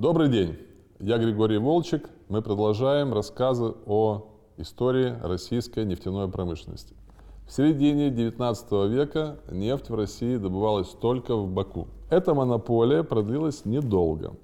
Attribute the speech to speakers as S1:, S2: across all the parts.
S1: Добрый день, я Григорий Волчек. Мы продолжаем рассказы о истории российской нефтяной промышленности. В середине 19 века нефть в России добывалась только в Баку. Эта монополия продлилась недолго.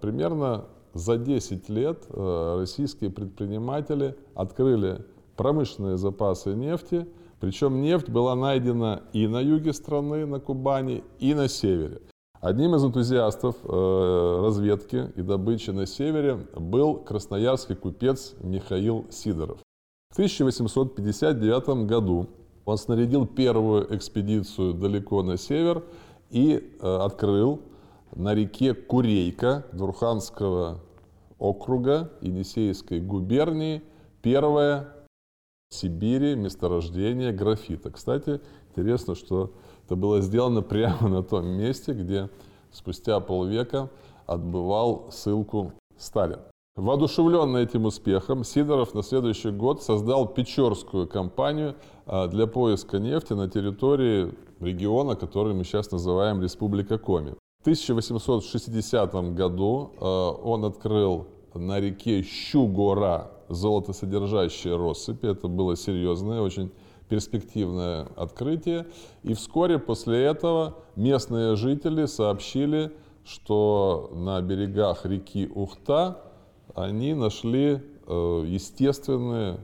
S1: Примерно за 10 лет э, российские предприниматели открыли промышленные запасы нефти, причем нефть была найдена и на юге страны, на Кубани, и на севере. Одним из энтузиастов э, разведки и добычи на севере был красноярский купец Михаил Сидоров. В 1859 году он снарядил первую экспедицию далеко на север и э, открыл на реке Курейка Дурханского округа Енисейской губернии первое в Сибири месторождение графита. Кстати, интересно, что это было сделано прямо на том месте, где спустя полвека отбывал ссылку Сталин. Воодушевленный этим успехом, Сидоров на следующий год создал Печорскую компанию а, для поиска нефти на территории региона, который мы сейчас называем Республика Коми. В 1860 году а, он открыл на реке Щугора золотосодержащие россыпи. Это было серьезное, очень перспективное открытие. И вскоре после этого местные жители сообщили, что на берегах реки Ухта они нашли э, естественные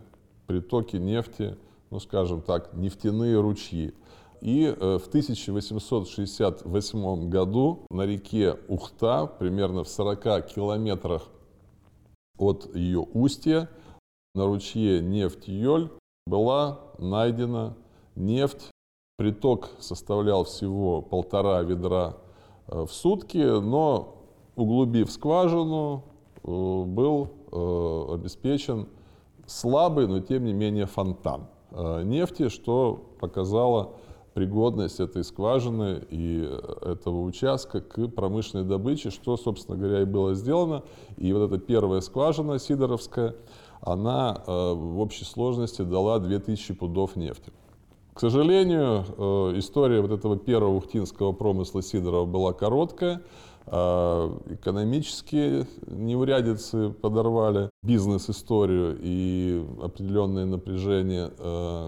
S1: притоки нефти, ну скажем так, нефтяные ручьи. И э, в 1868 году на реке Ухта, примерно в 40 километрах от ее устья, на ручье Нефть-Йоль, была найдена нефть. Приток составлял всего полтора ведра э, в сутки, но углубив скважину, э, был э, обеспечен слабый, но тем не менее фонтан нефти, что показало пригодность этой скважины и этого участка к промышленной добыче, что, собственно говоря, и было сделано. И вот эта первая скважина Сидоровская – она э, в общей сложности дала 2000 пудов нефти. К сожалению, э, история вот этого первого ухтинского промысла Сидорова была короткая. Э, экономические неурядицы подорвали бизнес-историю и определенные напряжения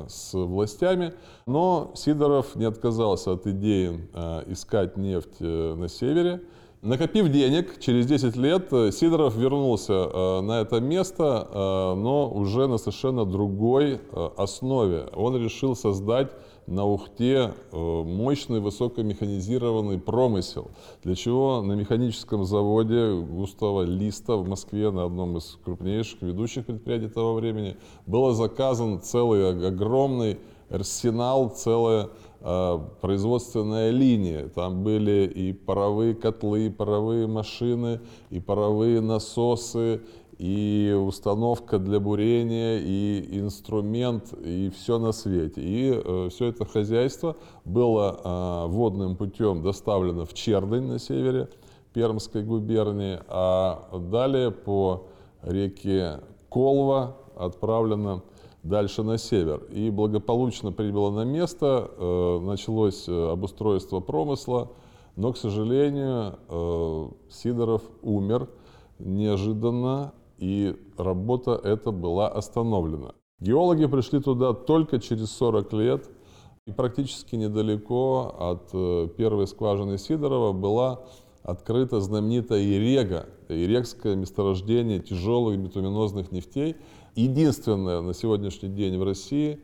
S1: с властями. Но Сидоров не отказался от идеи искать нефть на севере. Накопив денег, через 10 лет э, Сидоров вернулся э, на это место, э, но уже на совершенно другой основе. Он решил создать на Ухте мощный высокомеханизированный промысел, для чего? На механическом заводе Густава Листа в Москве, на одном из крупнейших ведущих предприятий того времени, был заказан целый огромный арсенал, целая производственная линия. Там были и паровые котлы, и паровые машины, и паровые насосы, и установка для бурения, и инструмент, и все на свете. И э, все это хозяйство было э, водным путем доставлено в Чердань на севере Пермской губернии, а далее по реке Колва отправлено дальше на север. И благополучно прибыло на место, э, началось э, обустройство промысла, но, к сожалению, э, Сидоров умер неожиданно, и работа эта была остановлена. Геологи пришли туда только через 40 лет, и практически недалеко от первой скважины Сидорова была открыта знаменитая Ирега, Ирекское месторождение тяжелых битуминозных нефтей, единственное на сегодняшний день в России,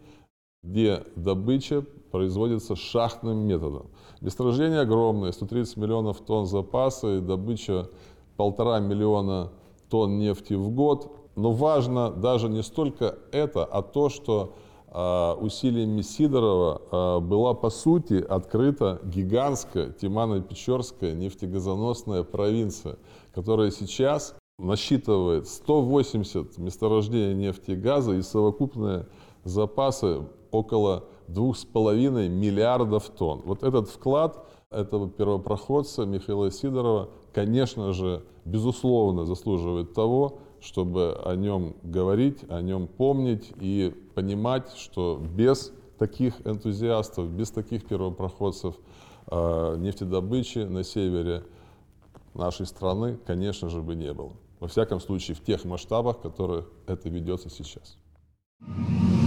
S1: где добыча производится шахтным методом. Месторождение огромное, 130 миллионов тонн запаса и добыча полтора миллиона тонн нефти в год. Но важно даже не столько это, а то, что а, усилиями Сидорова а, была по сути открыта гигантская Тимано-Печорская нефтегазоносная провинция, которая сейчас насчитывает 180 месторождений нефти и газа и совокупные запасы около 2,5 миллиардов тонн. Вот этот вклад этого первопроходца Михаила Сидорова, конечно же, безусловно заслуживает того, чтобы о нем говорить, о нем помнить и понимать, что без таких энтузиастов, без таких первопроходцев э, нефтедобычи на севере нашей страны, конечно же, бы не было. Во всяком случае, в тех масштабах, в которых это ведется сейчас.
S2: thank you